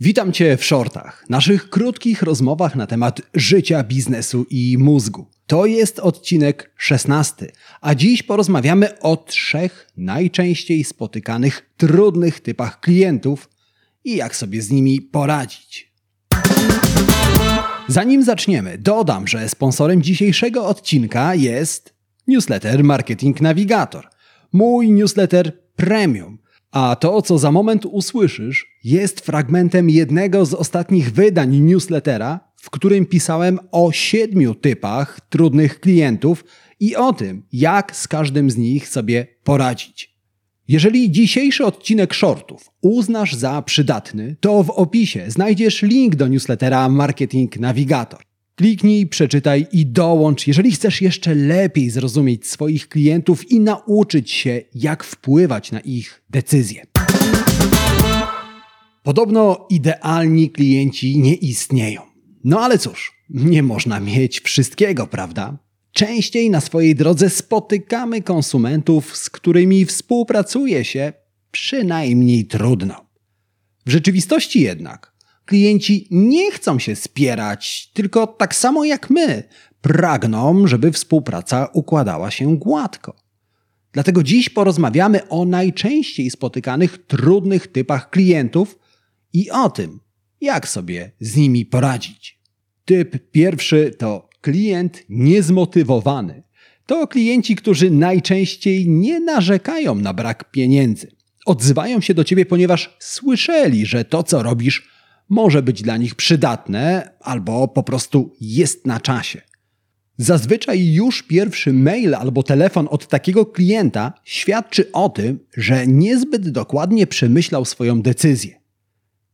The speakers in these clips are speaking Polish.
Witam Cię w shortach, naszych krótkich rozmowach na temat życia, biznesu i mózgu. To jest odcinek 16, a dziś porozmawiamy o trzech najczęściej spotykanych trudnych typach klientów i jak sobie z nimi poradzić. Zanim zaczniemy, dodam, że sponsorem dzisiejszego odcinka jest newsletter Marketing Navigator. Mój newsletter premium a to, co za moment usłyszysz, jest fragmentem jednego z ostatnich wydań newslettera, w którym pisałem o siedmiu typach trudnych klientów i o tym, jak z każdym z nich sobie poradzić. Jeżeli dzisiejszy odcinek shortów uznasz za przydatny, to w opisie znajdziesz link do newslettera Marketing Navigator. Kliknij, przeczytaj i dołącz, jeżeli chcesz jeszcze lepiej zrozumieć swoich klientów i nauczyć się, jak wpływać na ich decyzje. Podobno idealni klienci nie istnieją. No ale cóż, nie można mieć wszystkiego, prawda? Częściej na swojej drodze spotykamy konsumentów, z którymi współpracuje się przynajmniej trudno. W rzeczywistości jednak Klienci nie chcą się spierać, tylko tak samo jak my, pragną, żeby współpraca układała się gładko. Dlatego dziś porozmawiamy o najczęściej spotykanych trudnych typach klientów i o tym, jak sobie z nimi poradzić. Typ pierwszy to klient niezmotywowany. To klienci, którzy najczęściej nie narzekają na brak pieniędzy. Odzywają się do ciebie, ponieważ słyszeli, że to, co robisz, może być dla nich przydatne albo po prostu jest na czasie. Zazwyczaj już pierwszy mail albo telefon od takiego klienta świadczy o tym, że niezbyt dokładnie przemyślał swoją decyzję.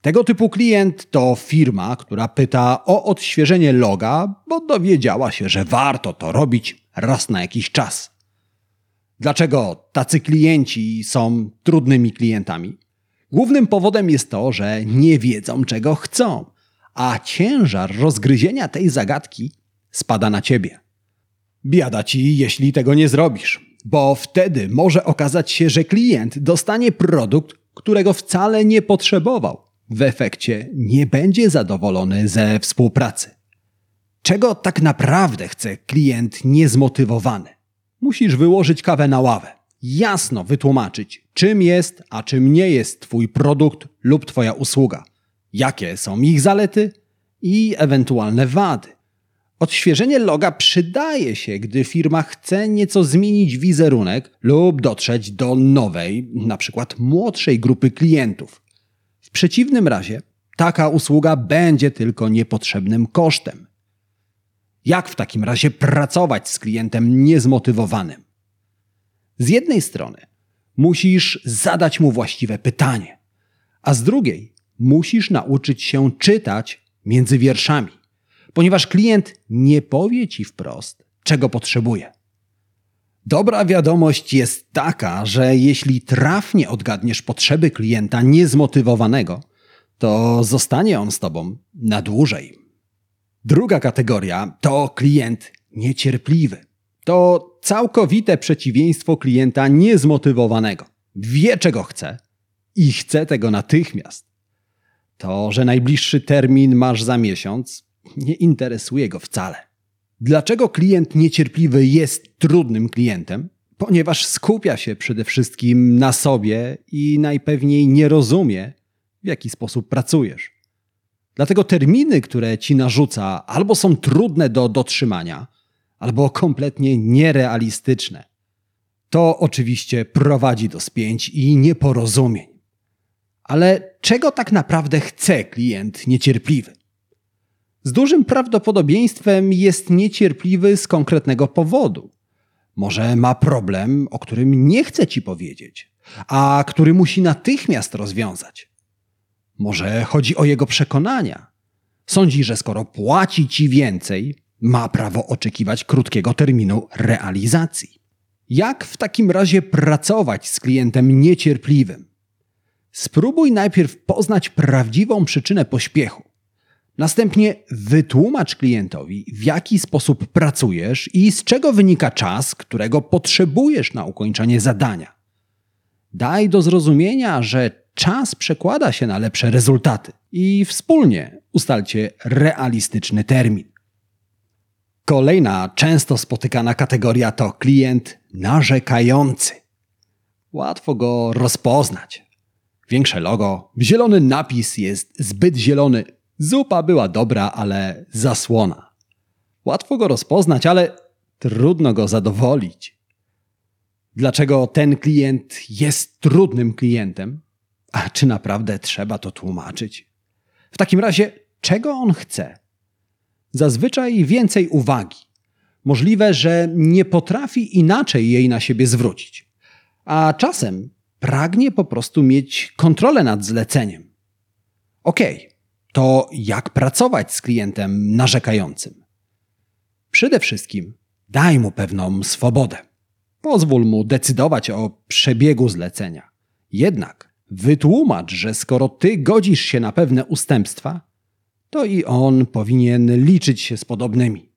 Tego typu klient to firma, która pyta o odświeżenie loga, bo dowiedziała się, że warto to robić raz na jakiś czas. Dlaczego tacy klienci są trudnymi klientami? Głównym powodem jest to, że nie wiedzą, czego chcą, a ciężar rozgryzienia tej zagadki spada na ciebie. Biada ci, jeśli tego nie zrobisz, bo wtedy może okazać się, że klient dostanie produkt, którego wcale nie potrzebował. W efekcie nie będzie zadowolony ze współpracy. Czego tak naprawdę chce klient niezmotywowany? Musisz wyłożyć kawę na ławę jasno wytłumaczyć, czym jest, a czym nie jest Twój produkt lub Twoja usługa, jakie są ich zalety i ewentualne wady. Odświeżenie loga przydaje się, gdy firma chce nieco zmienić wizerunek lub dotrzeć do nowej, na przykład młodszej grupy klientów. W przeciwnym razie taka usługa będzie tylko niepotrzebnym kosztem. Jak w takim razie pracować z klientem niezmotywowanym? Z jednej strony musisz zadać mu właściwe pytanie, a z drugiej musisz nauczyć się czytać między wierszami, ponieważ klient nie powie ci wprost, czego potrzebuje. Dobra wiadomość jest taka, że jeśli trafnie odgadniesz potrzeby klienta niezmotywowanego, to zostanie on z tobą na dłużej. Druga kategoria to klient niecierpliwy. To całkowite przeciwieństwo klienta niezmotywowanego. Wie, czego chce i chce tego natychmiast. To, że najbliższy termin masz za miesiąc, nie interesuje go wcale. Dlaczego klient niecierpliwy jest trudnym klientem? Ponieważ skupia się przede wszystkim na sobie i najpewniej nie rozumie, w jaki sposób pracujesz. Dlatego terminy, które ci narzuca, albo są trudne do dotrzymania, albo kompletnie nierealistyczne. To oczywiście prowadzi do spięć i nieporozumień. Ale czego tak naprawdę chce klient niecierpliwy? Z dużym prawdopodobieństwem jest niecierpliwy z konkretnego powodu. Może ma problem, o którym nie chce ci powiedzieć, a który musi natychmiast rozwiązać. Może chodzi o jego przekonania. Sądzi, że skoro płaci ci więcej, ma prawo oczekiwać krótkiego terminu realizacji. Jak w takim razie pracować z klientem niecierpliwym? Spróbuj najpierw poznać prawdziwą przyczynę pośpiechu. Następnie wytłumacz klientowi, w jaki sposób pracujesz i z czego wynika czas, którego potrzebujesz na ukończenie zadania. Daj do zrozumienia, że czas przekłada się na lepsze rezultaty i wspólnie ustalcie realistyczny termin. Kolejna często spotykana kategoria to klient narzekający. Łatwo go rozpoznać. Większe logo, zielony napis jest zbyt zielony. Zupa była dobra, ale zasłona. Łatwo go rozpoznać, ale trudno go zadowolić. Dlaczego ten klient jest trudnym klientem? A czy naprawdę trzeba to tłumaczyć? W takim razie, czego on chce? Zazwyczaj więcej uwagi. Możliwe, że nie potrafi inaczej jej na siebie zwrócić. A czasem pragnie po prostu mieć kontrolę nad zleceniem. Okej, okay, to jak pracować z klientem narzekającym? Przede wszystkim daj mu pewną swobodę. Pozwól mu decydować o przebiegu zlecenia. Jednak wytłumacz, że skoro ty godzisz się na pewne ustępstwa, to i on powinien liczyć się z podobnymi.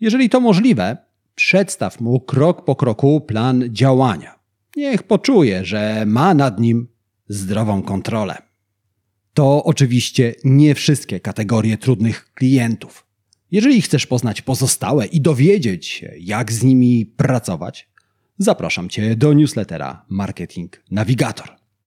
Jeżeli to możliwe, przedstaw mu krok po kroku plan działania. Niech poczuje, że ma nad nim zdrową kontrolę. To oczywiście nie wszystkie kategorie trudnych klientów. Jeżeli chcesz poznać pozostałe i dowiedzieć się, jak z nimi pracować, zapraszam Cię do newslettera Marketing Navigator.